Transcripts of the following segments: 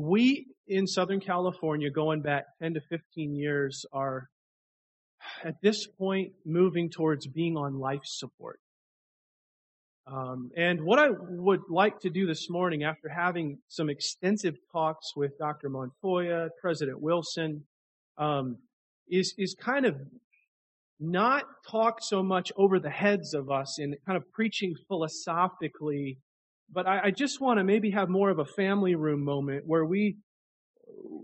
we in Southern California, going back 10 to 15 years, are at this point moving towards being on life support. Um, and what I would like to do this morning, after having some extensive talks with Dr. Montoya, President Wilson, um, is is kind of not talk so much over the heads of us in kind of preaching philosophically, but I, I just want to maybe have more of a family room moment where we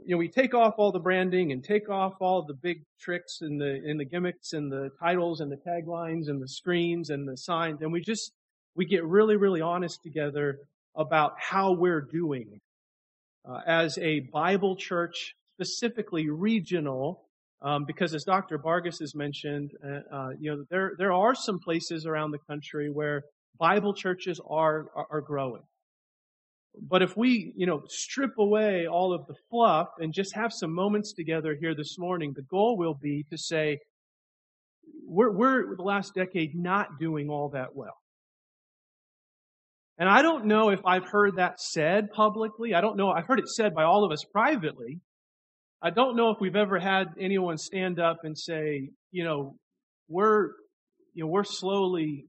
you know, we take off all the branding and take off all the big tricks and the and the gimmicks and the titles and the taglines and the screens and the signs, and we just we get really, really honest together about how we're doing uh, as a Bible church, specifically regional. Um, because as Dr. Vargas has mentioned, uh, uh, you know, there there are some places around the country where Bible churches are, are, are growing. But if we, you know, strip away all of the fluff and just have some moments together here this morning, the goal will be to say, we're, we're the last decade not doing all that well. And I don't know if I've heard that said publicly. I don't know. I've heard it said by all of us privately. I don't know if we've ever had anyone stand up and say, you know, we're, you know, we're slowly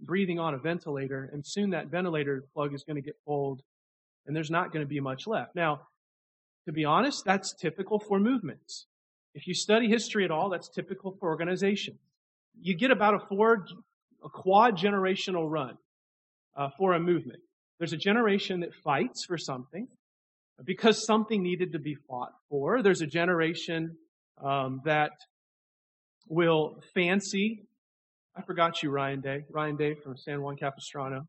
breathing on a ventilator and soon that ventilator plug is going to get pulled and there's not going to be much left. Now, to be honest, that's typical for movements. If you study history at all, that's typical for organizations. You get about a four, a quad generational run uh, for a movement. There's a generation that fights for something because something needed to be fought for. There's a generation um, that will fancy. I forgot you, Ryan Day. Ryan Day from San Juan Capistrano.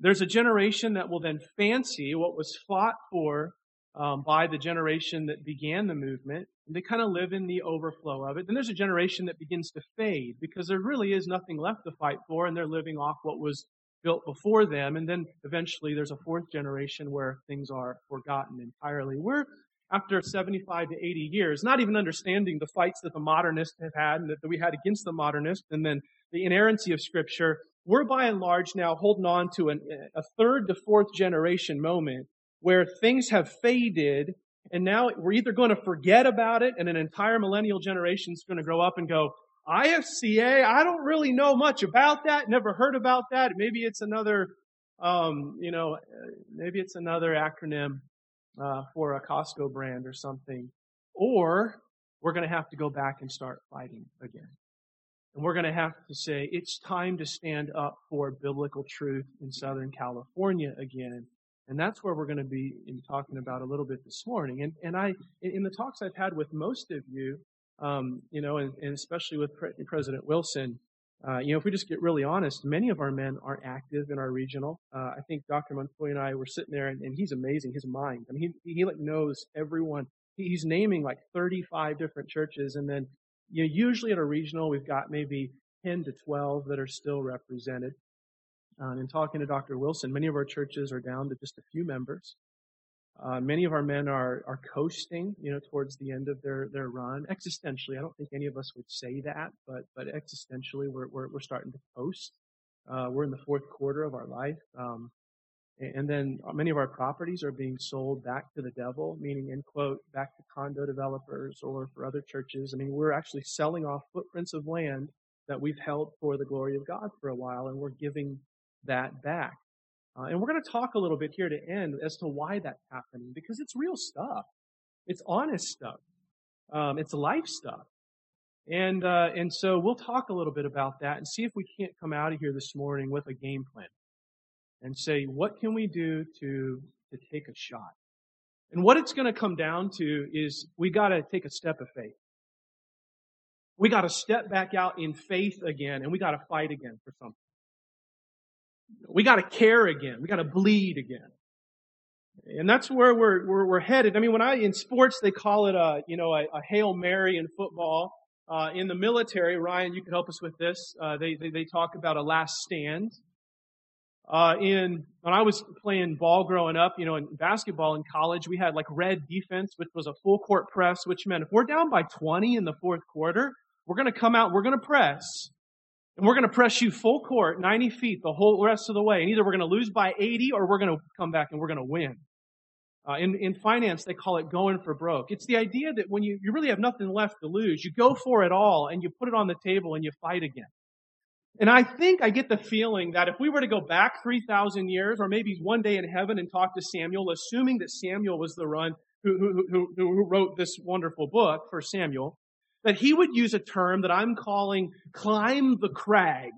There's a generation that will then fancy what was fought for um, by the generation that began the movement. And they kind of live in the overflow of it. Then there's a generation that begins to fade because there really is nothing left to fight for, and they're living off what was built before them. And then eventually there's a fourth generation where things are forgotten entirely. We're after 75 to 80 years, not even understanding the fights that the modernists have had and that we had against the modernists, and then the inerrancy of Scripture, we're by and large now holding on to an, a third to fourth generation moment where things have faded and now we're either going to forget about it and an entire millennial generation is going to grow up and go, IFCA, I don't really know much about that, never heard about that. Maybe it's another, um, you know, maybe it's another acronym uh, for a Costco brand or something. Or we're going to have to go back and start fighting again. And we're going to have to say, it's time to stand up for biblical truth in Southern California again. And that's where we're going to be talking about a little bit this morning. And, and I, in the talks I've had with most of you, um, you know, and, and, especially with Pre- President Wilson, uh, you know, if we just get really honest, many of our men aren't active in our regional. Uh, I think Dr. Montoya and I were sitting there, and, and, he's amazing. His mind. I mean, he he like knows everyone. He, he's naming like 35 different churches, and then you know, usually at a regional, we've got maybe 10 to 12 that are still represented. Uh, and in talking to Dr. Wilson, many of our churches are down to just a few members. Uh, many of our men are are coasting, you know, towards the end of their their run. Existentially, I don't think any of us would say that, but but existentially, we're we're, we're starting to coast. Uh, we're in the fourth quarter of our life. Um, and then many of our properties are being sold back to the devil, meaning, in quote, back to condo developers or for other churches. I mean, we're actually selling off footprints of land that we've held for the glory of God for a while, and we're giving that back. Uh, and we're going to talk a little bit here to end as to why that's happening, because it's real stuff. It's honest stuff. Um, it's life stuff. And, uh, and so we'll talk a little bit about that and see if we can't come out of here this morning with a game plan and say, what can we do to, to take a shot? And what it's going to come down to is we got to take a step of faith. We got to step back out in faith again and we got to fight again for something. We got to care again. We got to bleed again. And that's where we're, we're, we're, headed. I mean, when I, in sports, they call it a, you know, a, a Hail Mary in football. Uh, in the military, Ryan, you can help us with this. Uh, they, they, they talk about a last stand. Uh, in when I was playing ball growing up, you know, in basketball in college, we had like red defense, which was a full court press, which meant if we're down by 20 in the fourth quarter, we're going to come out, we're going to press, and we're going to press you full court, 90 feet the whole rest of the way. And either we're going to lose by 80 or we're going to come back and we're going to win. Uh, in, in finance, they call it going for broke. It's the idea that when you, you really have nothing left to lose, you go for it all and you put it on the table and you fight again. And I think I get the feeling that if we were to go back 3,000 years or maybe one day in heaven and talk to Samuel, assuming that Samuel was the one who, who, who, wrote this wonderful book for Samuel, that he would use a term that I'm calling climb the crag.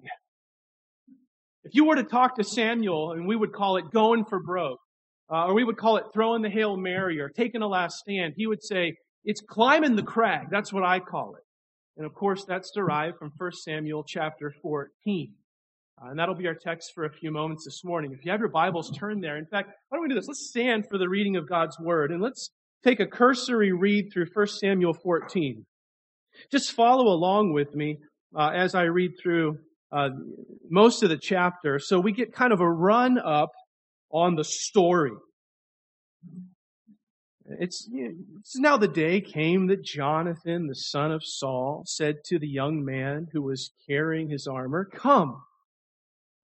If you were to talk to Samuel and we would call it going for broke, uh, or we would call it throwing the Hail Mary or taking a last stand, he would say, it's climbing the crag. That's what I call it. And of course, that's derived from 1 Samuel chapter 14. Uh, and that'll be our text for a few moments this morning. If you have your Bibles, turn there. In fact, why don't we do this? Let's stand for the reading of God's Word and let's take a cursory read through 1 Samuel 14. Just follow along with me uh, as I read through uh, most of the chapter so we get kind of a run up on the story. It's, it's now the day came that Jonathan, the son of Saul, said to the young man who was carrying his armor, Come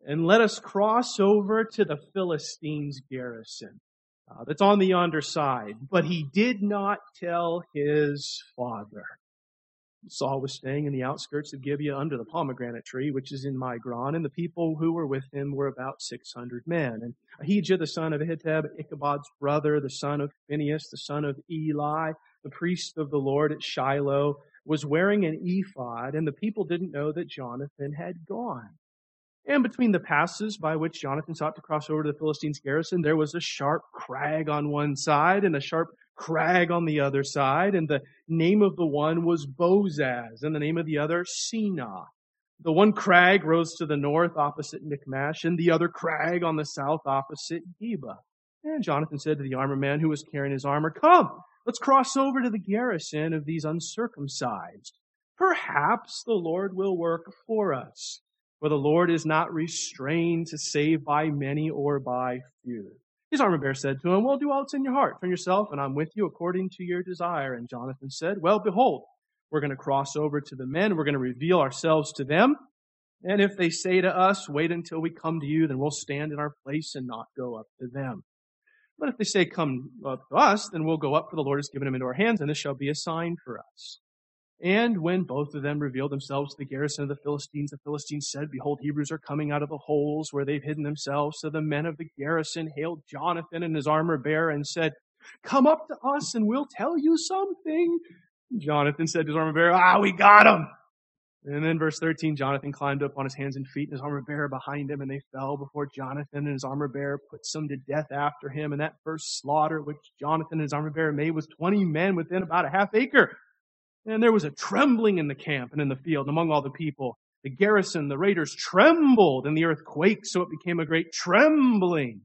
and let us cross over to the Philistines' garrison uh, that's on the yonder side. But he did not tell his father. Saul was staying in the outskirts of Gibeah under the pomegranate tree, which is in Migron, and the people who were with him were about 600 men. And Ahijah, the son of Ahitub, Ichabod's brother, the son of Phinehas, the son of Eli, the priest of the Lord at Shiloh, was wearing an ephod, and the people didn't know that Jonathan had gone. And between the passes by which Jonathan sought to cross over to the Philistines' garrison, there was a sharp crag on one side and a sharp crag on the other side, and the name of the one was Bozez, and the name of the other Seneh. The one crag rose to the north opposite Michmash, and the other crag on the south opposite Geba. And Jonathan said to the armor man who was carrying his armor, Come, let's cross over to the garrison of these uncircumcised. Perhaps the Lord will work for us, for the Lord is not restrained to save by many or by few. His armor bearer said to him, Well, do all that's in your heart. Turn yourself, and I'm with you according to your desire. And Jonathan said, Well, behold, we're going to cross over to the men. We're going to reveal ourselves to them. And if they say to us, Wait until we come to you, then we'll stand in our place and not go up to them. But if they say, Come up to us, then we'll go up, for the Lord has given them into our hands, and this shall be a sign for us. And when both of them revealed themselves to the garrison of the Philistines, the Philistines said, Behold, Hebrews are coming out of the holes where they've hidden themselves. So the men of the garrison hailed Jonathan and his armor bearer and said, Come up to us and we'll tell you something. Jonathan said to his armor bearer, Ah, we got him. And then verse 13, Jonathan climbed up on his hands and feet and his armor bearer behind him and they fell before Jonathan and his armor bearer put some to death after him. And that first slaughter which Jonathan and his armor bearer made was 20 men within about a half acre. And there was a trembling in the camp and in the field among all the people. The garrison, the raiders trembled and the earth quaked, so it became a great trembling.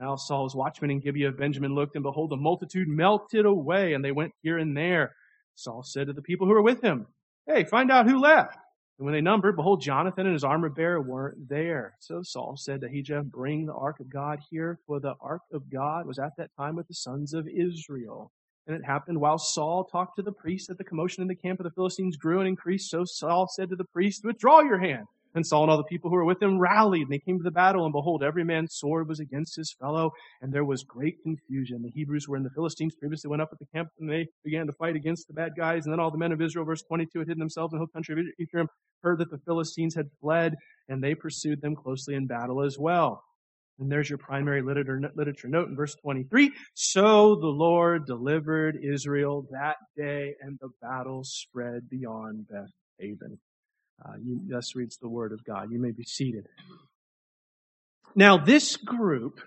Now Saul's watchmen in Gibeah of Benjamin looked, and behold, the multitude melted away, and they went here and there. Saul said to the people who were with him, Hey, find out who left. And when they numbered, behold, Jonathan and his armor bearer weren't there. So Saul said to Ahijah, Bring the ark of God here, for the ark of God was at that time with the sons of Israel. And it happened while Saul talked to the priest that the commotion in the camp of the Philistines grew and increased. So Saul said to the priest, Withdraw your hand. And Saul and all the people who were with him rallied, and they came to the battle, and behold, every man's sword was against his fellow, and there was great confusion. The Hebrews were in the Philistines, previously went up at the camp, and they began to fight against the bad guys. And then all the men of Israel, verse 22, had hidden themselves in the hill country of Ephraim, heard that the Philistines had fled, and they pursued them closely in battle as well. And there's your primary literature note in verse 23. So the Lord delivered Israel that day, and the battle spread beyond Beth Aven. Uh, you, thus reads the word of God. You may be seated. Now, this group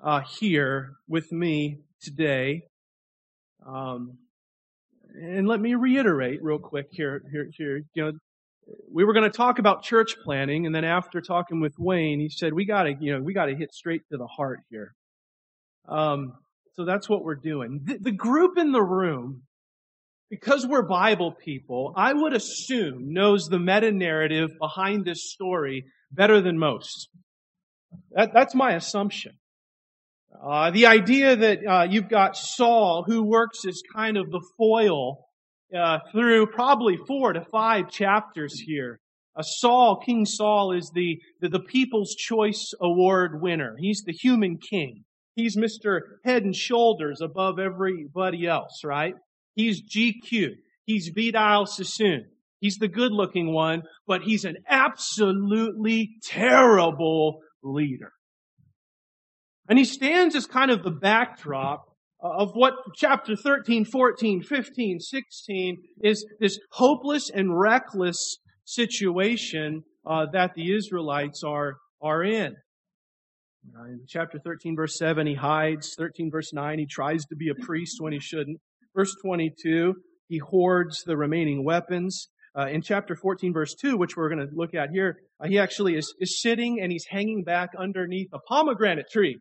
uh, here with me today, um, and let me reiterate real quick here, here, here. You know, we were going to talk about church planning, and then after talking with Wayne, he said we got to, you know, we got to hit straight to the heart here. Um, so that's what we're doing. The, the group in the room, because we're Bible people, I would assume knows the meta narrative behind this story better than most. That, that's my assumption. Uh, the idea that uh, you've got Saul, who works as kind of the foil uh, through probably four to five chapters here. Uh, Saul, King Saul, is the, the, the People's Choice Award winner. He's the human king. He's Mr. Head and Shoulders above everybody else, right? He's GQ. He's Vidal Sassoon. He's the good looking one, but he's an absolutely terrible leader. And he stands as kind of the backdrop of what chapter 13, 14, 15, 16 is this hopeless and reckless situation uh, that the Israelites are, are in. Uh, in chapter 13, verse 7, he hides. 13, verse 9, he tries to be a priest when he shouldn't. Verse 22, he hoards the remaining weapons. Uh, in chapter 14, verse 2, which we're going to look at here, uh, he actually is, is sitting and he's hanging back underneath a pomegranate tree.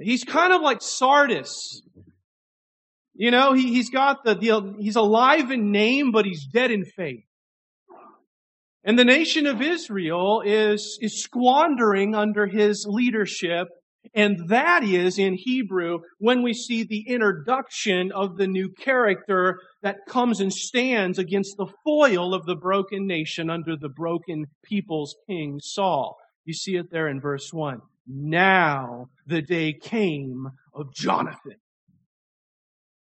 He's kind of like Sardis. You know, he, he's got the, the, he's alive in name, but he's dead in faith. And the nation of Israel is, is squandering under his leadership. And that is in Hebrew when we see the introduction of the new character that comes and stands against the foil of the broken nation under the broken people's king Saul. You see it there in verse 1. Now the day came of Jonathan.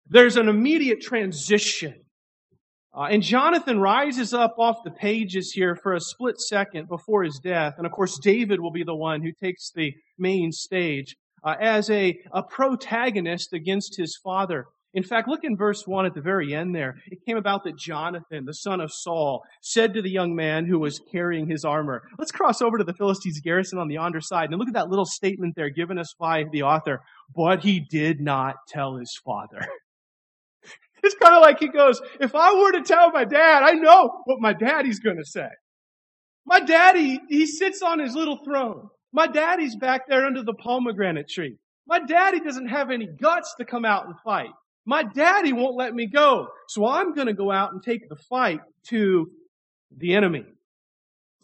There's an immediate transition. Uh, and Jonathan rises up off the pages here for a split second before his death. And of course, David will be the one who takes the main stage uh, as a, a protagonist against his father. In fact, look in verse 1 at the very end there. It came about that Jonathan, the son of Saul, said to the young man who was carrying his armor, Let's cross over to the Philistines' garrison on the yonder side. And look at that little statement there given us by the author. But he did not tell his father. it's kind of like he goes, If I were to tell my dad, I know what my daddy's going to say. My daddy, he sits on his little throne. My daddy's back there under the pomegranate tree. My daddy doesn't have any guts to come out and fight. My daddy won't let me go. So I'm going to go out and take the fight to the enemy.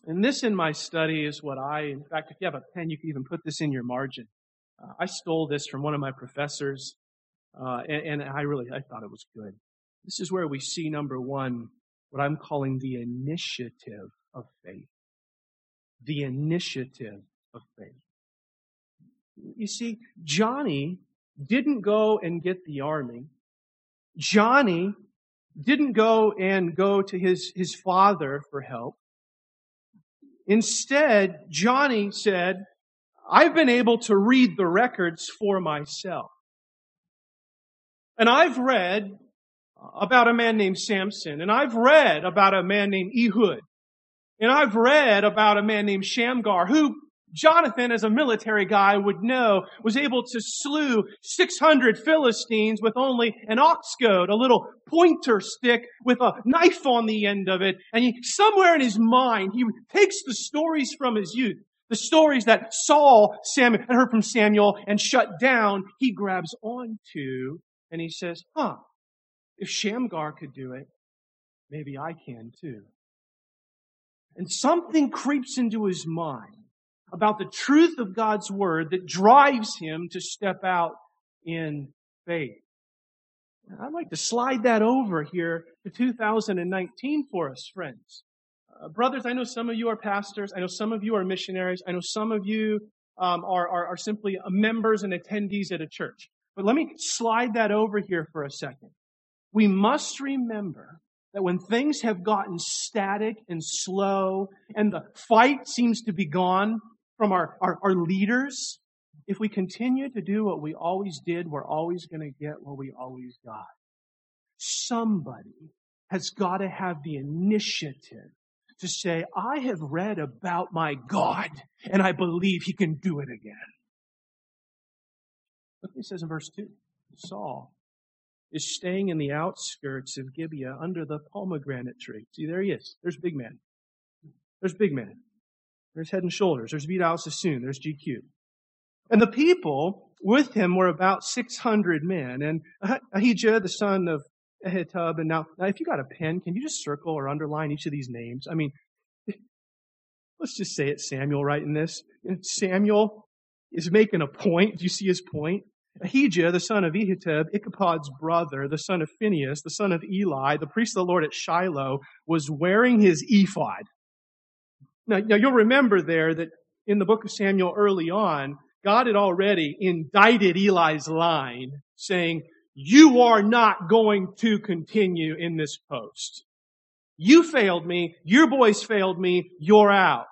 And this in my study is what I, in fact, if you have a pen, you can even put this in your margin. Uh, I stole this from one of my professors, uh, and, and I really, I thought it was good. This is where we see number one, what I'm calling the initiative of faith. The initiative of faith. You see, Johnny didn't go and get the army. Johnny didn't go and go to his, his father for help. Instead, Johnny said, I've been able to read the records for myself. And I've read about a man named Samson, and I've read about a man named Ehud, and I've read about a man named Shamgar, who Jonathan, as a military guy, would know, was able to slew 600 Philistines with only an ox goad, a little pointer stick with a knife on the end of it. And he, somewhere in his mind, he takes the stories from his youth, the stories that Saul Samuel, heard from Samuel and shut down, he grabs onto and he says, huh, if Shamgar could do it, maybe I can too. And something creeps into his mind about the truth of God's word that drives him to step out in faith. I'd like to slide that over here to 2019 for us, friends. Uh, brothers, I know some of you are pastors. I know some of you are missionaries. I know some of you um, are, are, are simply members and attendees at a church. But let me slide that over here for a second. We must remember that when things have gotten static and slow and the fight seems to be gone, from our, our, our leaders, if we continue to do what we always did, we're always going to get what we always got. Somebody has got to have the initiative to say, I have read about my God and I believe he can do it again. Look what he says in verse 2. Saul is staying in the outskirts of Gibeah under the pomegranate tree. See, there he is. There's big man. There's big man. There's Head and Shoulders. There's Vidal Sassoon. There's GQ. And the people with him were about 600 men. And Ahijah, the son of Ahitub, and now, now if you got a pen, can you just circle or underline each of these names? I mean, let's just say it's Samuel writing this. Samuel is making a point. Do you see his point? Ahijah, the son of Ahitub, Ichabod's brother, the son of Phinehas, the son of Eli, the priest of the Lord at Shiloh, was wearing his ephod. Now, now you'll remember there that in the book of Samuel early on, God had already indicted Eli's line saying, you are not going to continue in this post. You failed me. Your boys failed me. You're out.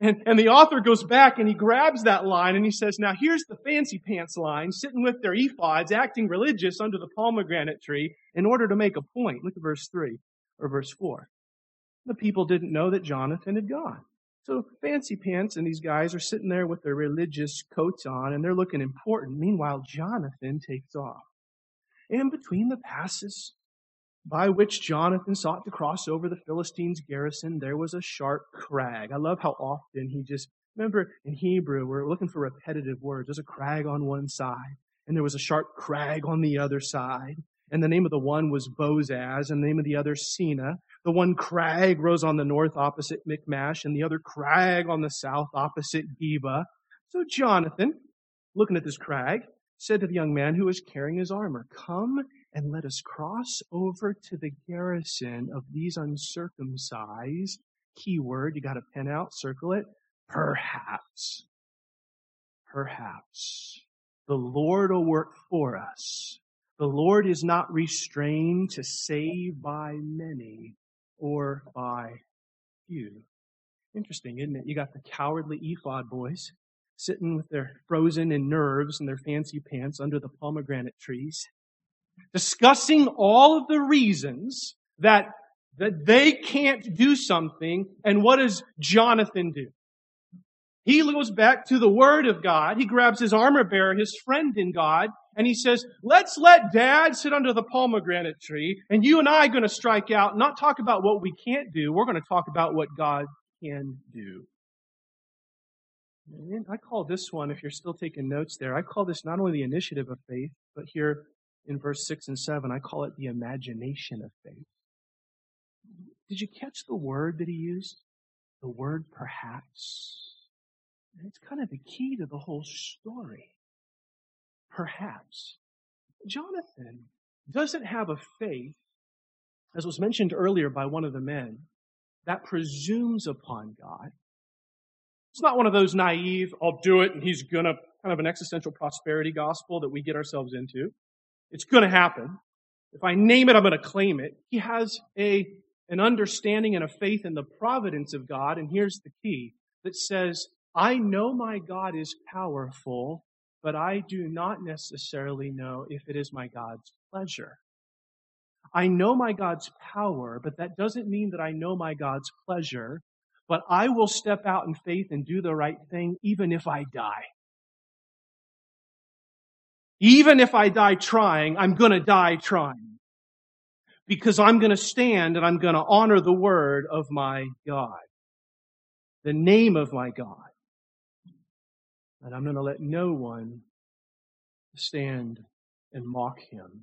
And, and the author goes back and he grabs that line and he says, now here's the fancy pants line sitting with their ephods, acting religious under the pomegranate tree in order to make a point. Look at verse three or verse four. The people didn't know that Jonathan had gone. So fancy pants and these guys are sitting there with their religious coats on and they're looking important. Meanwhile, Jonathan takes off. And between the passes by which Jonathan sought to cross over the Philistines' garrison, there was a sharp crag. I love how often he just, remember in Hebrew, we're looking for repetitive words. There's a crag on one side, and there was a sharp crag on the other side. And the name of the one was Bozez, and the name of the other Seneh. The one crag rose on the north opposite Michmash, and the other crag on the south opposite Geba. So Jonathan, looking at this crag, said to the young man who was carrying his armor, Come and let us cross over to the garrison of these uncircumcised. Keyword, you got a pen out, circle it. Perhaps. Perhaps. The Lord will work for us. The Lord is not restrained to save by many or by you. Interesting, isn't it? You got the cowardly ephod boys sitting with their frozen in nerves and their fancy pants under the pomegranate trees, discussing all of the reasons that, that they can't do something. And what does Jonathan do? He goes back to the Word of God. He grabs his armor bearer, his friend in God, and he says, let's let dad sit under the pomegranate tree, and you and I are going to strike out, not talk about what we can't do. We're going to talk about what God can do. And I call this one, if you're still taking notes there, I call this not only the initiative of faith, but here in verse 6 and 7, I call it the imagination of faith. Did you catch the word that he used? The word perhaps. It's kind of the key to the whole story. Perhaps. Jonathan doesn't have a faith, as was mentioned earlier by one of the men, that presumes upon God. It's not one of those naive, I'll do it and he's gonna, kind of an existential prosperity gospel that we get ourselves into. It's gonna happen. If I name it, I'm gonna claim it. He has a, an understanding and a faith in the providence of God, and here's the key, that says, I know my God is powerful, but I do not necessarily know if it is my God's pleasure. I know my God's power, but that doesn't mean that I know my God's pleasure but I will step out in faith and do the right thing even if I die. Even if I die trying, I'm to die trying. Because I'm to stand and I'm to honor the word of my God. The name of my God. And I'm going to let no one stand and mock him.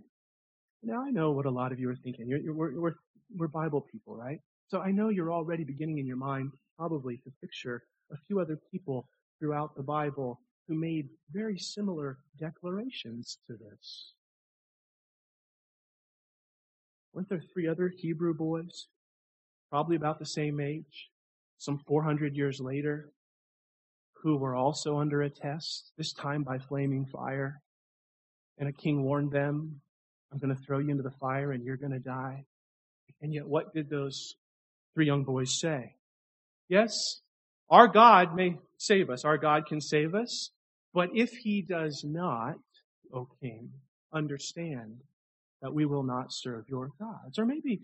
Now I know what a lot of you are thinking. You're, you're, we're, we're Bible people, right? So I know you're already beginning in your mind probably to picture a few other people throughout the Bible who made very similar declarations to this. Weren't there three other Hebrew boys, probably about the same age, some 400 years later, who were also under a test, this time by flaming fire? And a king warned them, I'm going to throw you into the fire and you're going to die. And yet, what did those three young boys say. Yes, our God may save us. Our God can save us. But if he does not, O king, understand that we will not serve your gods. Or maybe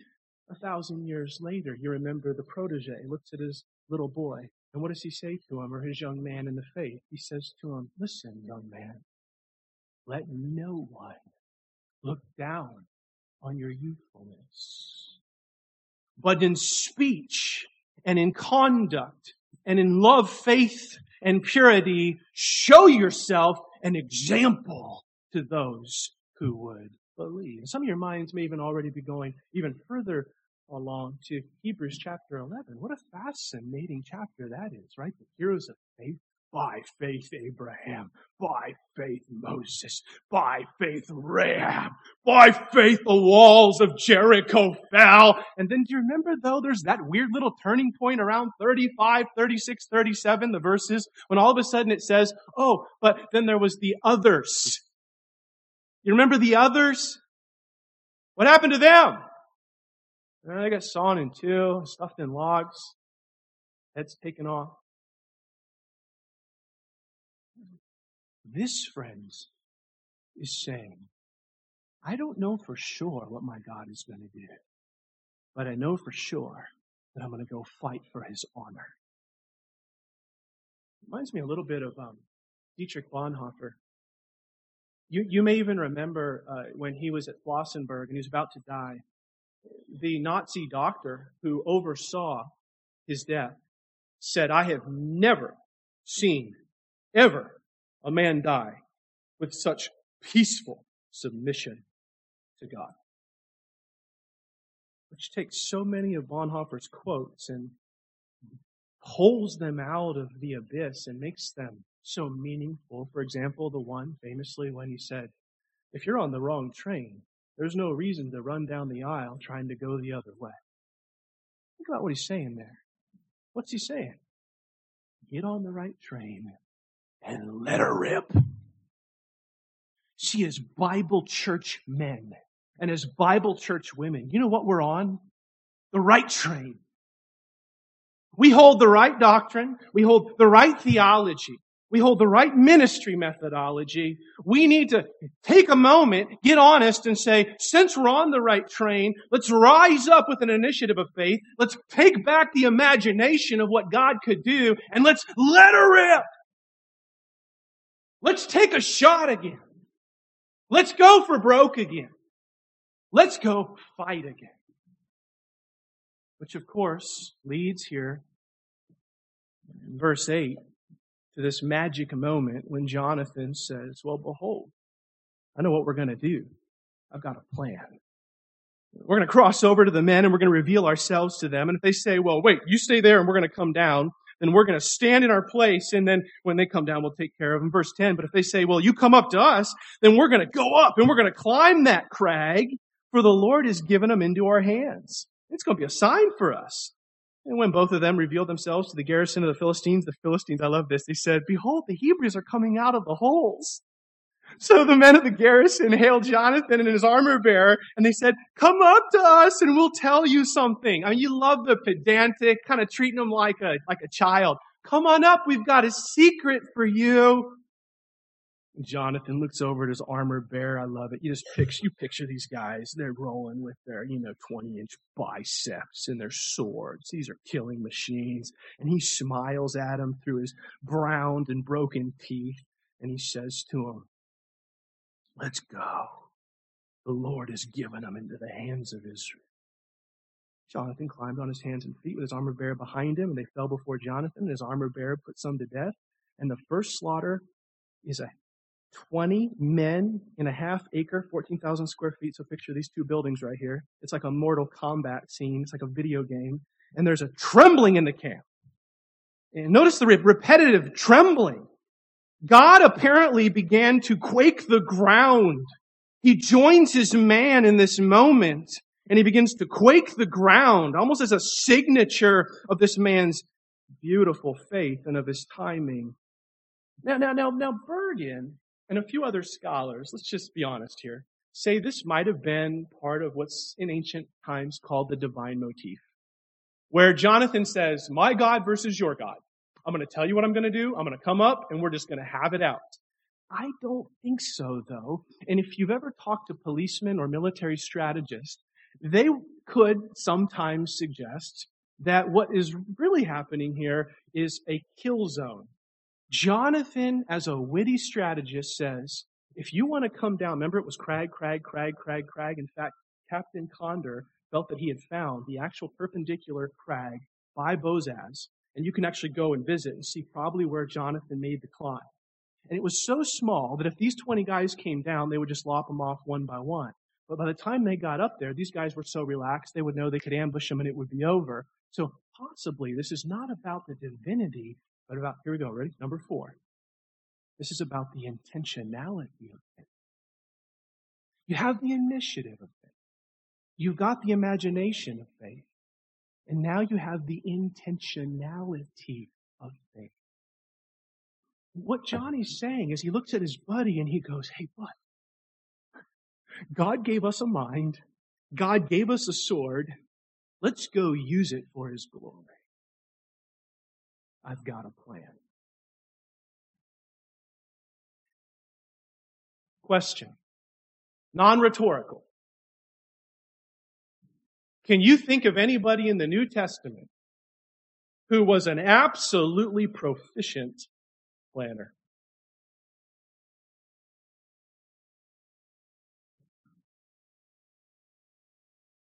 a thousand years later, you remember the protege looks at his little boy. And what does he say to him or his young man in the faith? He says to him, listen, young man, let no one look down on your youthfulness but in speech and in conduct and in love, faith, and purity, show yourself an example to those who would believe. Some of your minds may even already be going even further along to Hebrews chapter 11. What a fascinating chapter that is, right? The heroes of faith by faith Abraham, by faith Moses, by faith Rahab, by faith the walls of Jericho fell. And then do you remember though there's that weird little turning point around 35, 36, 37, the verses, when all of a sudden it says, oh, but then there was the others. You remember the others? What happened to them? They got sawn in two, stuffed in logs, heads taken off. This, friends, is saying, I don't know for sure what my God is going to do, but I know for sure that I'm going to go fight for his honor. Reminds me a little bit of um, Dietrich Bonhoeffer. You, you may even remember uh, when he was at Flossenburg and he was about to die, the Nazi doctor who oversaw his death said, I have never seen ever a man die with such peaceful submission to God. Which takes so many of Bonhoeffer's quotes and pulls them out of the abyss and makes them so meaningful. For example, the one famously when he said, if you're on the wrong train, there's no reason to run down the aisle trying to go the other way. Think about what he's saying there. What's he saying? Get on the right train and let her rip. See, as Bible church men and as Bible church women, you know what we're on? The right train. We hold the right doctrine. We hold the right theology. We hold the right ministry methodology. We need to take a moment, get honest and say, since we're on the right train, let's rise up with an initiative of faith. Let's take back the imagination of what God could do and let's let her rip. Let's take a shot again. Let's go for broke again. Let's go fight again. Which of course leads here in verse 8 to this magic moment when Jonathan says, well, behold, I know what we're going to do. I've got a plan. We're going to cross over to the men and we're going to reveal ourselves to them. And if they say, well, wait, you stay there and we're going to come down, then we're going to stand in our place. And then when they come down, we'll take care of them. Verse 10. But if they say, well, you come up to us, then we're going to go up and we're going to climb that crag for the Lord has given them into our hands. It's going to be a sign for us. And when both of them revealed themselves to the garrison of the Philistines, the Philistines, I love this, they said, behold, the Hebrews are coming out of the holes. So the men of the garrison hailed Jonathan and his armor bearer, and they said, Come up to us and we'll tell you something. I mean, you love the pedantic, kind of treating them like a, like a child. Come on up, we've got a secret for you. Jonathan looks over at his armor bearer. I love it. You just picture, you picture these guys. They're rolling with their, you know, 20 inch biceps and their swords. These are killing machines. And he smiles at him through his browned and broken teeth. And he says to him, Let's go. The Lord has given them into the hands of Israel. Jonathan climbed on his hands and feet with his armor bearer behind him, and they fell before Jonathan, and his armor bearer put some to death. And the first slaughter is a 20 men in a half acre, 14,000 square feet. So picture these two buildings right here. It's like a Mortal Kombat scene. It's like a video game. And there's a trembling in the camp. And notice the repetitive trembling. God apparently began to quake the ground. He joins his man in this moment and he begins to quake the ground almost as a signature of this man's beautiful faith and of his timing. Now, now, now, now, Bergen and a few other scholars, let's just be honest here, say this might have been part of what's in ancient times called the divine motif. Where Jonathan says, my God versus your God. I'm going to tell you what I'm going to do. I'm going to come up and we're just going to have it out. I don't think so, though. And if you've ever talked to policemen or military strategists, they could sometimes suggest that what is really happening here is a kill zone. Jonathan, as a witty strategist, says, if you want to come down, remember it was crag, crag, crag, crag, crag. In fact, Captain Conder felt that he had found the actual perpendicular crag by Bozez and you can actually go and visit and see probably where Jonathan made the climb. And it was so small that if these 20 guys came down, they would just lop them off one by one. But by the time they got up there, these guys were so relaxed, they would know they could ambush them and it would be over. So possibly this is not about the divinity About, here we go, ready? Number four. This is about the intentionality of faith. You have the initiative of faith. You've got the imagination of faith. And now you have the intentionality of faith. What Johnny's saying is he looks at his buddy and he goes, Hey, bud, God gave us a mind. God gave us a sword. Let's go use it for his glory. I've got a plan. Question. Non-rhetorical. Can you think of anybody in the New Testament who was an absolutely proficient planner?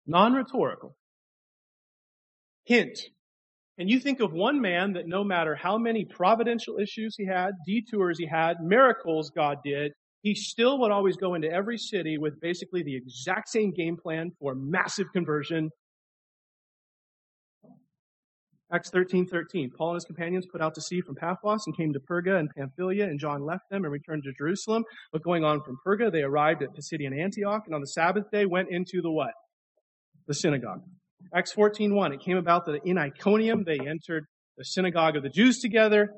Non-rhetorical. Hint. Can you think of one man that no matter how many providential issues he had, detours he had, miracles God did, he still would always go into every city with basically the exact same game plan for massive conversion. Acts 13, 13. Paul and his companions put out to sea from Paphos and came to Perga and Pamphylia, and John left them and returned to Jerusalem. But going on from Perga, they arrived at Pisidian Antioch, and on the Sabbath day went into the what? The synagogue. Acts 14, 1. It came about that in Iconium they entered the synagogue of the Jews together.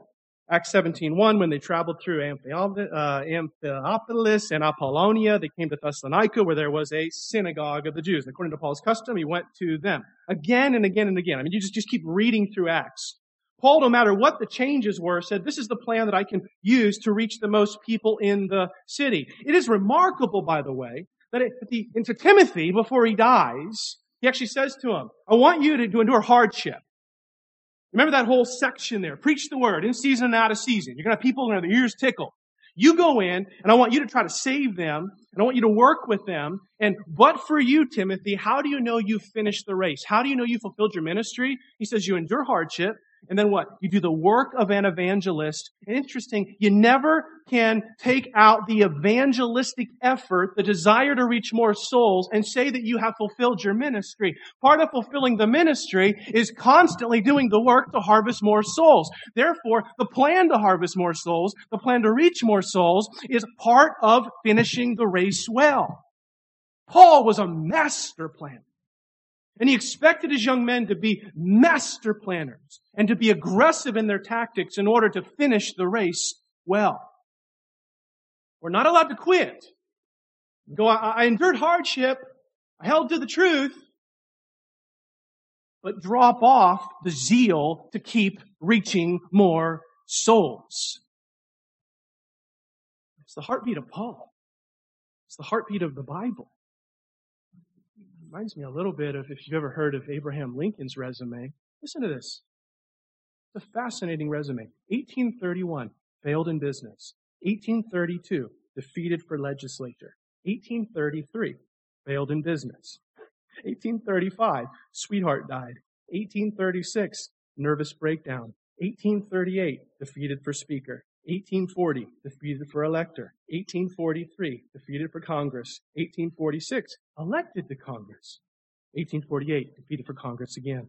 Acts 17.1, when they traveled through uh, Amphipolis and Apollonia, they came to Thessalonica where there was a synagogue of the Jews. And according to Paul's custom, he went to them again and again and again. I mean, you just, just keep reading through Acts. Paul, no matter what the changes were, said, this is the plan that I can use to reach the most people in the city. It is remarkable, by the way, that it, the, into Timothy, before he dies, he actually says to him, I want you to, to endure hardship. Remember that whole section there. Preach the word in season and out of season. You're going to have people have their ears tickled. You go in and I want you to try to save them and I want you to work with them. And but for you, Timothy, how do you know you finished the race? How do you know you fulfilled your ministry? He says you endure hardship. And then what? You do the work of an evangelist. And interesting, you never can take out the evangelistic effort, the desire to reach more souls, and say that you have fulfilled your ministry. Part of fulfilling the ministry is constantly doing the work to harvest more souls. Therefore, the plan to harvest more souls, the plan to reach more souls, is part of finishing the race well. Paul was a master planner. And he expected his young men to be master planners and to be aggressive in their tactics in order to finish the race well. We're not allowed to quit. Go, I, endured hardship. I held to the truth. But drop off the zeal to keep reaching more souls. It's the heartbeat of Paul. It's the heartbeat of the Bible reminds me a little bit of if you've ever heard of Abraham Lincoln's resume. Listen to this. It's a fascinating resume. 1831, failed in business. 1832, defeated for legislature. 1833, failed in business. 1835, sweetheart died. 1836, nervous breakdown. 1838, defeated for speaker. 1840, defeated for elector. 1843, defeated for Congress. 1846, elected to Congress. 1848, defeated for Congress again.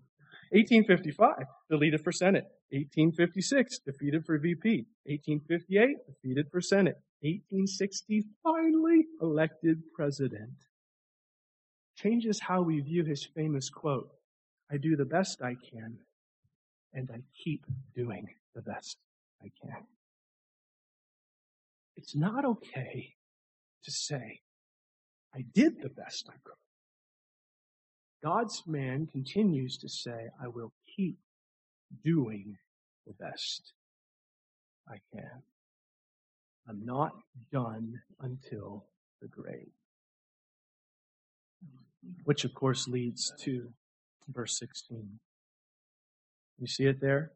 1855, defeated for Senate. 1856, defeated for VP. 1858, defeated for Senate. 1860, finally elected president. Changes how we view his famous quote I do the best I can, and I keep doing the best I can. It's not okay to say, I did the best I could. God's man continues to say, I will keep doing the best I can. I'm not done until the grave. Which of course leads to verse 16. You see it there?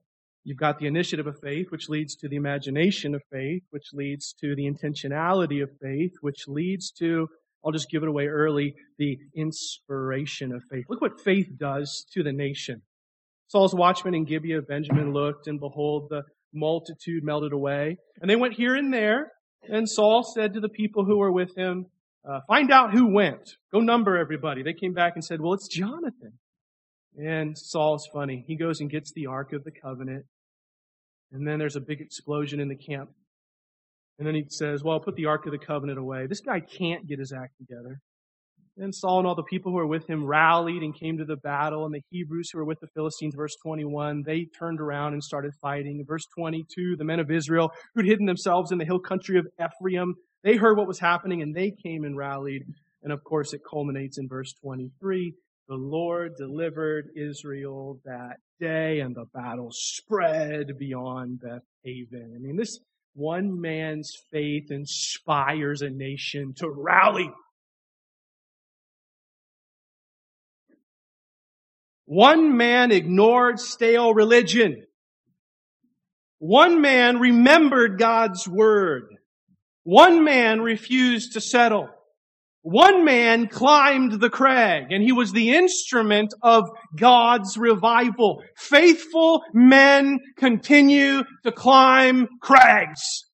You've got the initiative of faith, which leads to the imagination of faith, which leads to the intentionality of faith, which leads to, I'll just give it away early, the inspiration of faith. Look what faith does to the nation. Saul's watchmen in Gibeah, Benjamin looked, and behold, the multitude melted away. And they went here and there. And Saul said to the people who were with him, uh, find out who went. Go number everybody. They came back and said, well, it's Jonathan. And Saul's funny. He goes and gets the Ark of the Covenant. And then there's a big explosion in the camp. And then he says, well, I'll put the Ark of the Covenant away. This guy can't get his act together. Then Saul and all the people who were with him rallied and came to the battle. And the Hebrews who were with the Philistines, verse 21, they turned around and started fighting. Verse 22, the men of Israel who'd hidden themselves in the hill country of Ephraim, they heard what was happening and they came and rallied. And of course, it culminates in verse 23. The Lord delivered Israel that day and the battle spread beyond Beth Aven. I mean, this one man's faith inspires a nation to rally One man ignored stale religion. One man remembered God's word. One man refused to settle. One man climbed the crag and he was the instrument of God's revival. Faithful men continue to climb crags.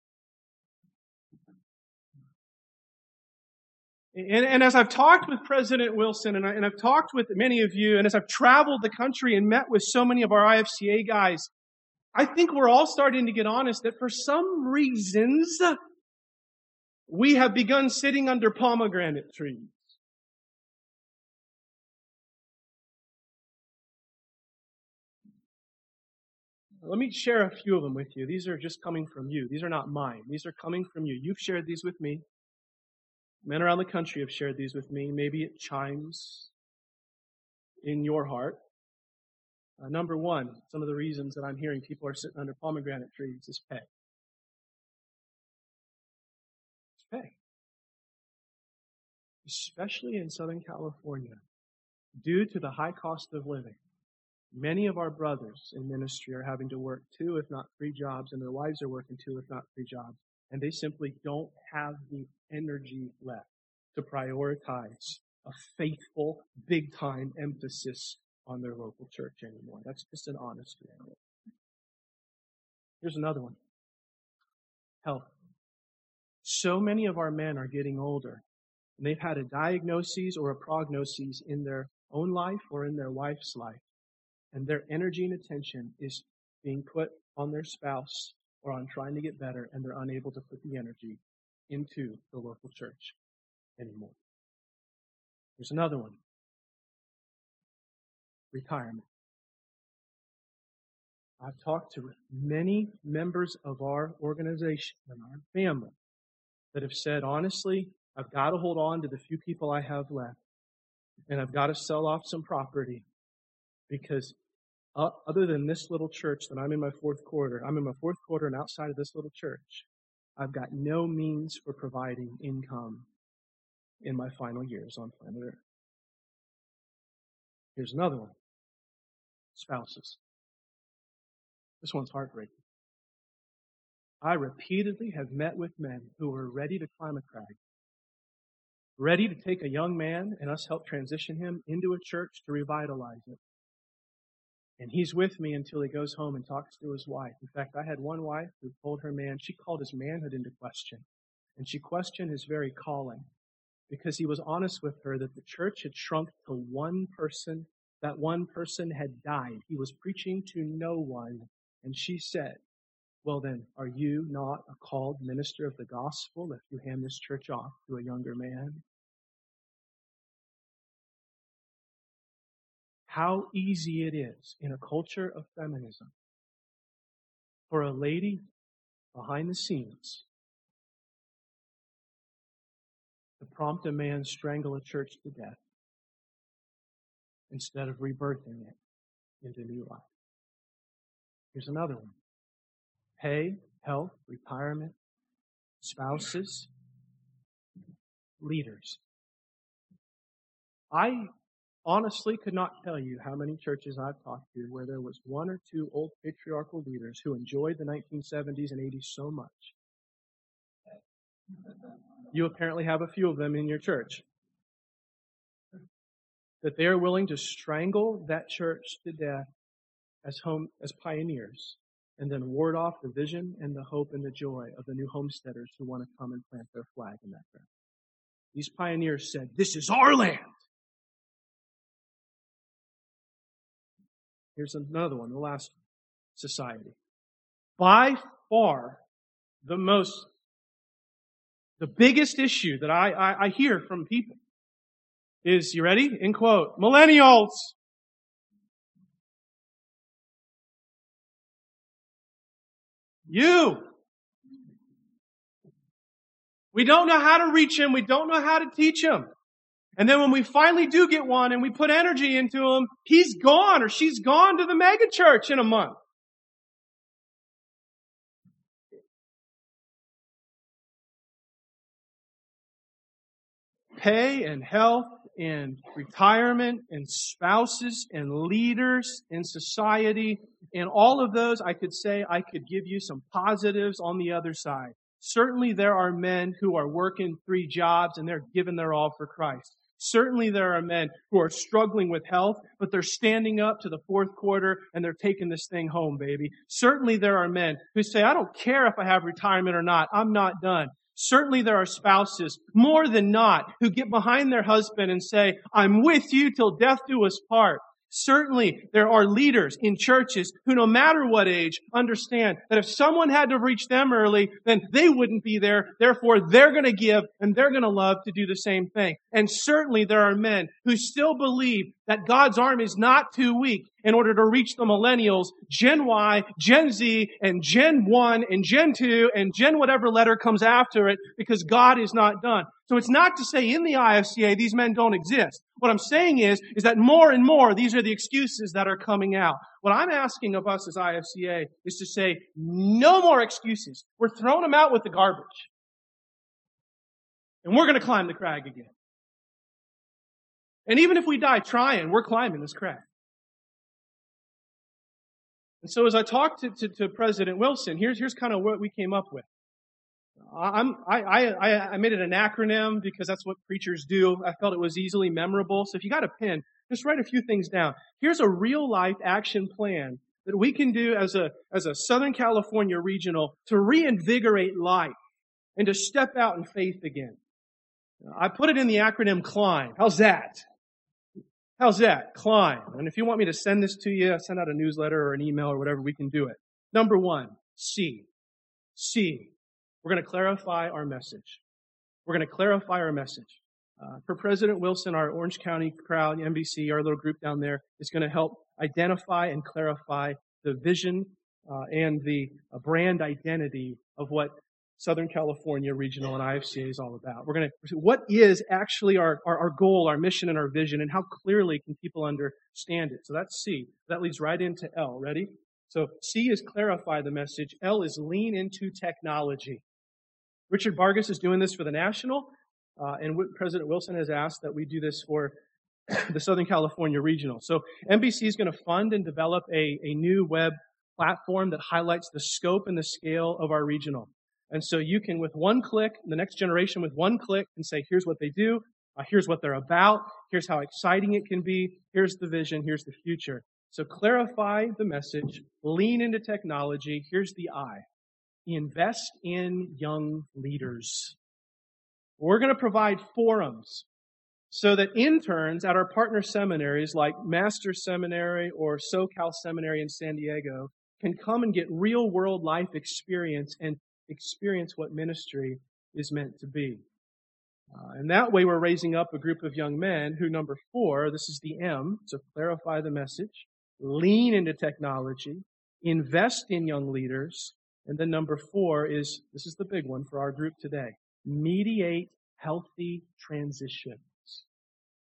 And, and, as I've talked with President Wilson, and, I, and I've talked with many of you, and as I've traveled the country and met with so many of our IFCA guys, I think we're all starting to get honest that for some reasons, we have begun sitting under pomegranate trees. Let me share a few of them with you. These are just coming from you. These are not mine. These are coming from you. You've shared these with me. Men around the country have shared these with me. Maybe it chimes in your heart. Uh, number one, some of the reasons that I'm hearing people are sitting under pomegranate trees is pay. Pay. Especially in Southern California, due to the high cost of living. Many of our brothers in ministry are having to work two, if not three jobs, and their wives are working two, if not three jobs and they simply don't have the energy left to prioritize a faithful, big time emphasis on their local church anymore. That's just an honest reality. Here's another one. Health. So many of our men are getting older and they've had a diagnosis or a prognosis in their own life or in their wife's life. And their energy and attention is being put on their spouse or on trying to get better and they're unable to put the energy into the local church anymore. There's another one. Retirement. I've talked to many members of our organization and our family that have said, honestly, I've got to hold on to the few people I have left and I've got to sell off some property because uh, other than this little church that I'm in my fourth quarter, I'm in my fourth quarter and outside of this little church, I've got no means for providing income in my final years on planet Earth. Here's another one. Spouses. This one's heartbreaking. I repeatedly have met with men who are ready to climb a crag, ready to take a young man and us help transition him into a church to revitalize it. And he's with me until he goes home and talks to his wife. In fact, I had one wife who told her man, she called his manhood into question. And she questioned his very calling because he was honest with her that the church had shrunk to one person. That one person had died. He was preaching to no one. And she said, well then, are you not a called minister of the gospel if you hand this church off to a younger man? how easy it is in a culture of feminism for a lady behind the scenes to prompt a man strangle a church to death instead of rebirthing it into new life. Here's another one. Pay, health, retirement, spouses, leaders. I honestly could not tell you how many churches I've talked to where there was one or two old patriarchal leaders who enjoyed the 1970s and 80s so much. You apparently have a few of them in your church. That they are willing to strangle that church to death as home, as pioneers and then ward off the vision and the hope and the joy of the new homesteaders who want to come and plant their flag in that ground. These pioneers said, this is our land. Here's another one, the last society. by far the most, the biggest issue that I, I, I hear from people is, you ready? In quote, millennials. You. We don't know how to reach him. We don't know how to teach him. And then when we finally do get one and we put energy into him, he's gone or she's gone to the megachurch in a month. Pay and health and retirement and spouses and leaders in society and all of those, I could say I could give you some positives on the other side. Certainly there are men who are working three jobs and they're giving their all for Christ. Certainly there are men who are struggling with health, but they're standing up to the fourth quarter and they're taking this thing home, baby. Certainly there are men who say, I don't care if I have retirement or not. I'm not done. Certainly there are spouses, more than not, who get behind their husband and say, I'm with you till death do us part. Certainly, there are leaders in churches who, no matter what age, understand that if someone had to reach them early, then they wouldn't be there. Therefore, they're going to give and they're going to love to do the same thing. And certainly, there are men who still believe that God's arm is not too weak in order to reach the millennials, Gen Y, Gen Z, and Gen 1, and Gen 2, and Gen whatever letter comes after it, because God is not done. So it's not to say in the IFCA these men don't exist. What I'm saying is, is that more and more these are the excuses that are coming out. What I'm asking of us as IFCA is to say, no more excuses. We're throwing them out with the garbage. And we're going to climb the crag again. And even if we die trying, we're climbing this crag. And so as I talked to, to, to President Wilson, here's, here's kind of what we came up with. I'm, I, I, I made it an acronym because that's what preachers do. I felt it was easily memorable. So if you got a pen, just write a few things down. Here's a real life action plan that we can do as a, as a Southern California regional to reinvigorate life and to step out in faith again. I put it in the acronym CLIMB. How's that? How's that? Climb. And if you want me to send this to you, send out a newsletter or an email or whatever, we can do it. Number one, C. C. We're going to clarify our message. We're going to clarify our message. Uh, for President Wilson, our Orange County crowd, NBC, our little group down there, is going to help identify and clarify the vision uh, and the uh, brand identity of what Southern California Regional and IFCA is all about. We're going to, what is actually our, our, our, goal, our mission, and our vision, and how clearly can people understand it? So that's C. That leads right into L. Ready? So C is clarify the message. L is lean into technology. Richard Vargas is doing this for the National, uh, and President Wilson has asked that we do this for the Southern California Regional. So NBC is going to fund and develop a, a new web platform that highlights the scope and the scale of our regional. And so you can, with one click, the next generation with one click, and say, here's what they do, uh, here's what they're about, here's how exciting it can be, here's the vision, here's the future. So clarify the message, lean into technology. Here's the I. Invest in young leaders. We're going to provide forums so that interns at our partner seminaries like Master Seminary or SoCal Seminary in San Diego can come and get real world life experience and experience what ministry is meant to be. Uh, and that way we're raising up a group of young men who, number four, this is the M, to clarify the message, lean into technology, invest in young leaders, and then number four is, this is the big one for our group today, mediate healthy transitions.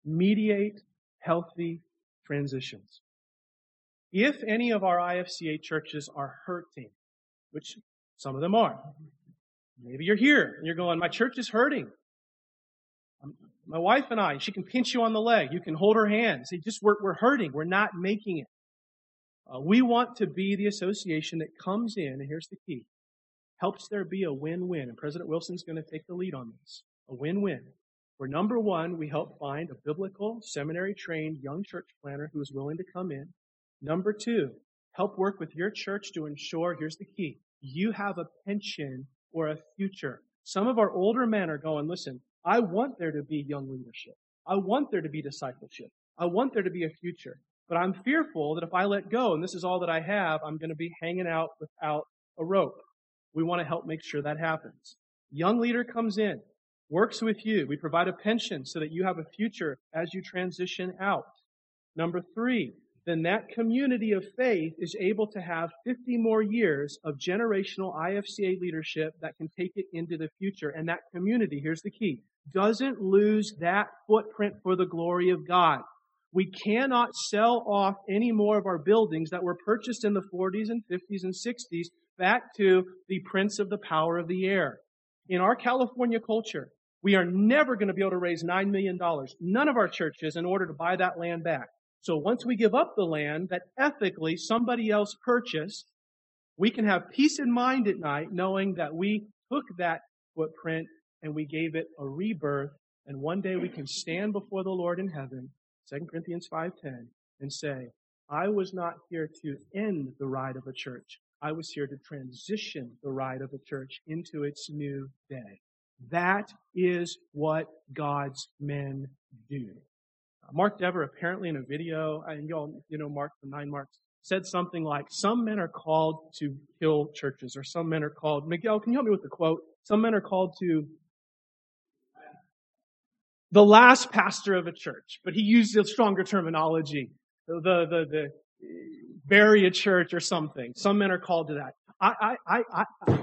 Mediate healthy transitions. If any of our IFCA churches are hurting, which some of them are. Maybe you're here and you're going, my church is hurting. Um, my wife and I, she can pinch you on the leg. You can hold her hand. Say, just we're, we're hurting. We're not making it. Uh, we want to be the association that comes in, and here's the key, helps there be a win-win. And President Wilson's going to take the lead on this. A win-win. Where number one, we help find a biblical, seminary trained young church planner who is willing to come in. Number two, help work with your church to ensure, here's the key, you have a pension or a future. Some of our older men are going, listen, I want there to be young leadership. I want there to be discipleship. I want there to be a future. But I'm fearful that if I let go and this is all that I have, I'm going to be hanging out without a rope. We want to help make sure that happens. Young leader comes in, works with you. We provide a pension so that you have a future as you transition out. Number three, then that community of faith is able to have 50 more years of generational IFCA leadership that can take it into the future. And that community, here's the key, doesn't lose that footprint for the glory of God. We cannot sell off any more of our buildings that were purchased in the 40s and 50s and 60s back to the prince of the power of the air. In our California culture, we are never going to be able to raise $9 million, none of our churches, in order to buy that land back. So once we give up the land that ethically somebody else purchased, we can have peace in mind at night knowing that we took that footprint and we gave it a rebirth. And one day we can stand before the Lord in heaven, 2 Corinthians 5.10, and say, I was not here to end the ride of a church. I was here to transition the ride of a church into its new day. That is what God's men do. Uh, Mark Dever apparently in a video, and y'all, you know, Mark from Nine Marks, said something like, some men are called to kill churches, or some men are called, Miguel, can you help me with the quote? Some men are called to the last pastor of a church, but he used a stronger terminology. The, the, the, bury a church or something. Some men are called to that. I, I, I, I,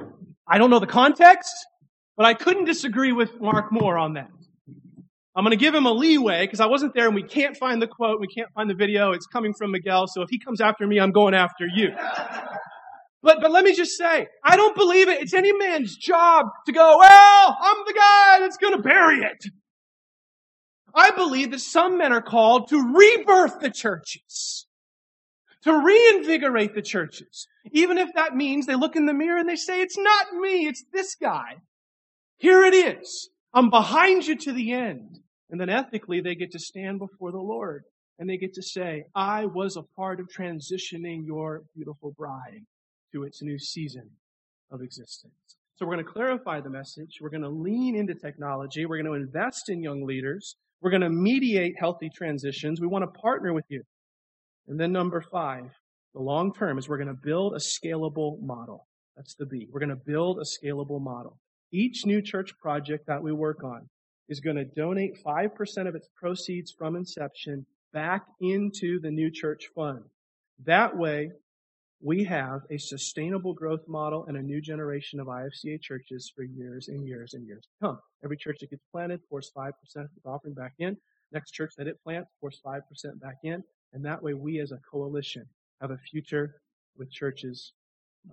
I don't know the context, but I couldn't disagree with Mark more on that. I'm going to give him a leeway because I wasn't there and we can't find the quote, we can't find the video. It's coming from Miguel, so if he comes after me, I'm going after you. But, but let me just say, I don't believe it. It's any man's job to go, well, I'm the guy that's going to bury it. I believe that some men are called to rebirth the churches, to reinvigorate the churches. Even if that means they look in the mirror and they say, it's not me, it's this guy. Here it is. I'm behind you to the end. And then ethically, they get to stand before the Lord and they get to say, I was a part of transitioning your beautiful bride to its new season of existence. So we're going to clarify the message. We're going to lean into technology. We're going to invest in young leaders. We're going to mediate healthy transitions. We want to partner with you. And then number five, the long term is we're going to build a scalable model. That's the B. We're going to build a scalable model. Each new church project that we work on is going to donate 5% of its proceeds from inception back into the new church fund. That way, we have a sustainable growth model and a new generation of IFCA churches for years and years and years to come. Every church that gets planted pours 5% of its offering back in. Next church that it plants pours 5% back in. And that way, we as a coalition have a future with churches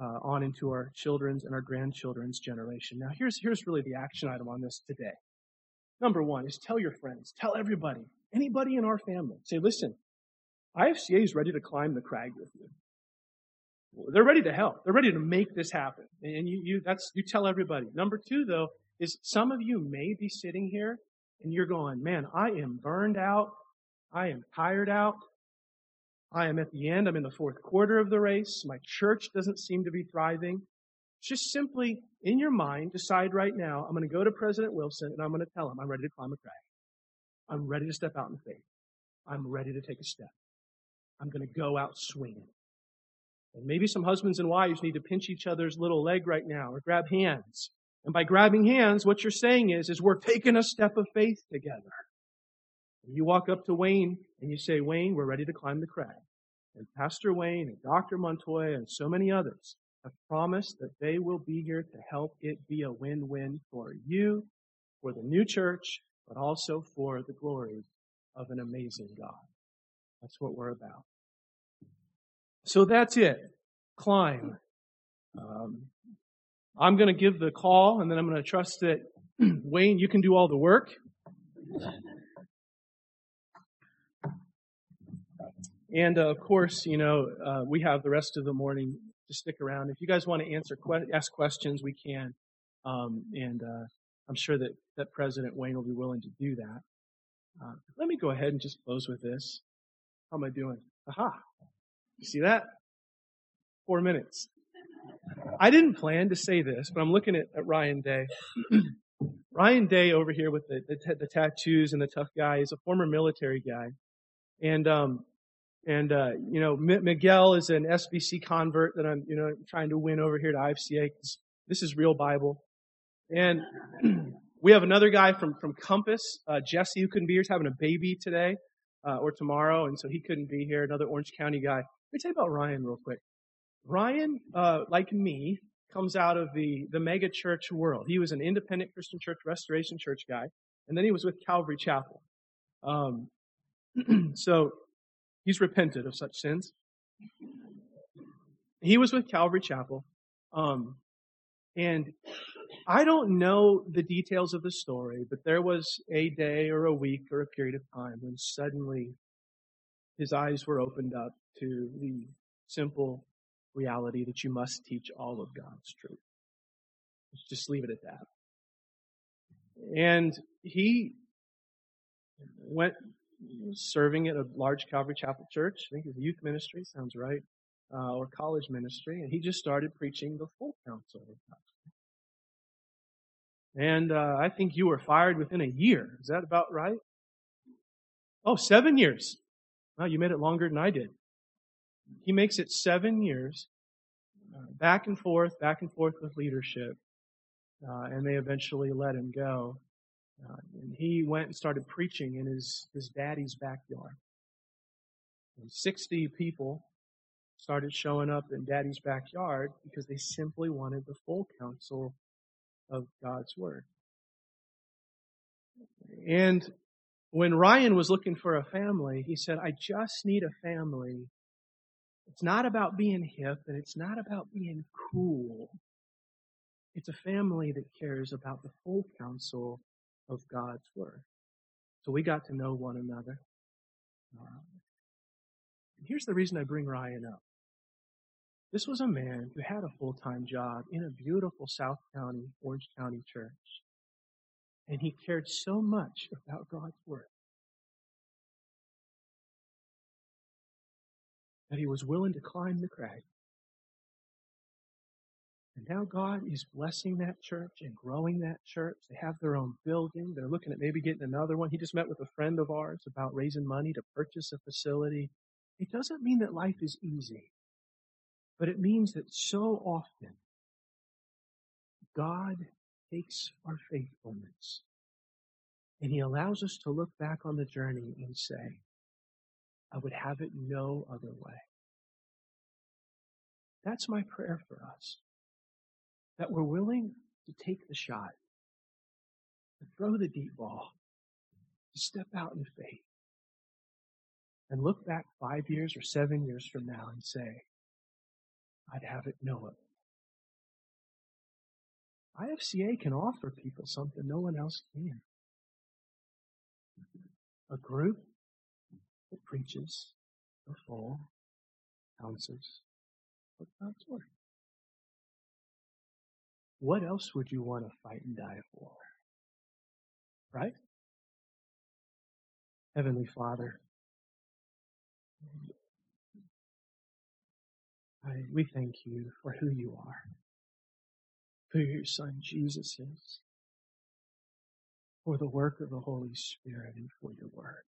uh, on into our children's and our grandchildren's generation. Now, here's, here's really the action item on this today. Number one is tell your friends, tell everybody, anybody in our family. Say, listen, IFCA is ready to climb the crag with you. They're ready to help. They're ready to make this happen. And you, you, that's, you tell everybody. Number two, though, is some of you may be sitting here and you're going, man, I am burned out. I am tired out. I am at the end. I'm in the fourth quarter of the race. My church doesn't seem to be thriving. Just simply in your mind, decide right now, I'm going to go to President Wilson and I'm going to tell him I'm ready to climb a crag. I'm ready to step out in faith. I'm ready to take a step. I'm going to go out swinging. And maybe some husbands and wives need to pinch each other's little leg right now or grab hands. And by grabbing hands, what you're saying is, is we're taking a step of faith together. And you walk up to Wayne and you say, Wayne, we're ready to climb the crag. And Pastor Wayne and Dr. Montoya and so many others have promised that they will be here to help it be a win-win for you, for the new church, but also for the glory of an amazing God. That's what we're about. So that's it. Climb. Um, I'm going to give the call and then I'm going to trust that Wayne, you can do all the work. And uh, of course, you know, uh, we have the rest of the morning to stick around. If you guys want to answer, que- ask questions, we can. Um, and uh, I'm sure that, that President Wayne will be willing to do that. Uh, let me go ahead and just close with this. How am I doing? Aha. You see that? Four minutes. I didn't plan to say this, but I'm looking at, at Ryan Day. Ryan Day over here with the, the, the, tattoos and the tough guy is a former military guy. And um, And, uh, you know, M- Miguel is an SBC convert that I'm, you know, trying to win over here to IFCA this is real Bible. And we have another guy from, from Compass, uh, Jesse, who couldn't be here. Having a baby today, uh, or tomorrow. And so he couldn't be here. Another Orange County guy. Let me tell you about Ryan real quick. Ryan, uh, like me, comes out of the, the mega church world. He was an independent Christian church, restoration church guy. And then he was with Calvary Chapel. Um, so He's repented of such sins. He was with Calvary Chapel. Um, and I don't know the details of the story, but there was a day or a week or a period of time when suddenly his eyes were opened up to the simple reality that you must teach all of God's truth. Let's just leave it at that. And he went serving at a large Calvary Chapel church. I think it was youth ministry, sounds right, uh, or college ministry, and he just started preaching the full counsel of God. And uh, I think you were fired within a year. Is that about right? Oh, seven years. Wow, you made it longer than I did. He makes it seven years, uh, back and forth, back and forth with leadership, uh, and they eventually let him go. Uh, and he went and started preaching in his, his daddy's backyard. And 60 people started showing up in daddy's backyard because they simply wanted the full counsel of God's word. And when Ryan was looking for a family, he said, I just need a family. It's not about being hip and it's not about being cool. It's a family that cares about the full counsel of God's Word. So we got to know one another. Um, here's the reason I bring Ryan up. This was a man who had a full-time job in a beautiful South County, Orange County church. And he cared so much about God's Word that he was willing to climb the crag and now God is blessing that church and growing that church. They have their own building. They're looking at maybe getting another one. He just met with a friend of ours about raising money to purchase a facility. It doesn't mean that life is easy, but it means that so often God takes our faithfulness and he allows us to look back on the journey and say, I would have it no other way. That's my prayer for us that we're willing to take the shot, to throw the deep ball, to step out in faith, and look back five years or seven years from now and say, I'd have it no other. IFCA can offer people something no one else can. A group that preaches the full ounces of God's Word. What else would you want to fight and die for? Right? Heavenly Father, I, we thank you for who you are, who your Son Jesus is, for the work of the Holy Spirit, and for your word.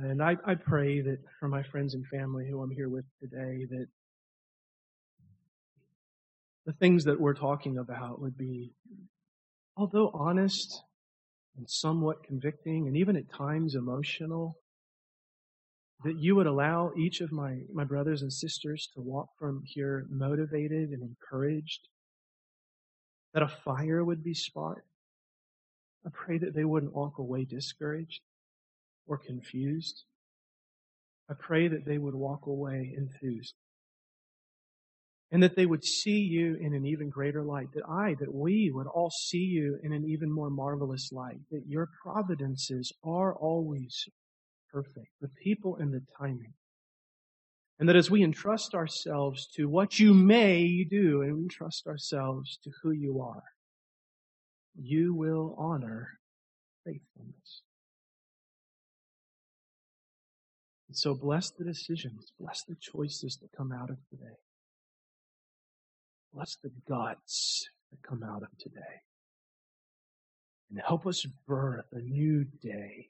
And I, I pray that for my friends and family who I'm here with today, that the things that we're talking about would be, although honest and somewhat convicting and even at times emotional, that you would allow each of my, my brothers and sisters to walk from here motivated and encouraged, that a fire would be sparked. I pray that they wouldn't walk away discouraged, or confused. I pray that they would walk away enthused. And that they would see you in an even greater light. That I, that we would all see you in an even more marvelous light. That your providences are always perfect. The people and the timing. And that as we entrust ourselves to what you may do and entrust ourselves to who you are, you will honor faithfulness. So bless the decisions, bless the choices that come out of today. Bless the guts that come out of today. and help us birth a new day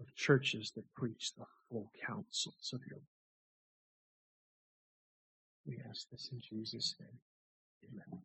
of churches that preach the full counsels of your we ask this in Jesus' name. Amen.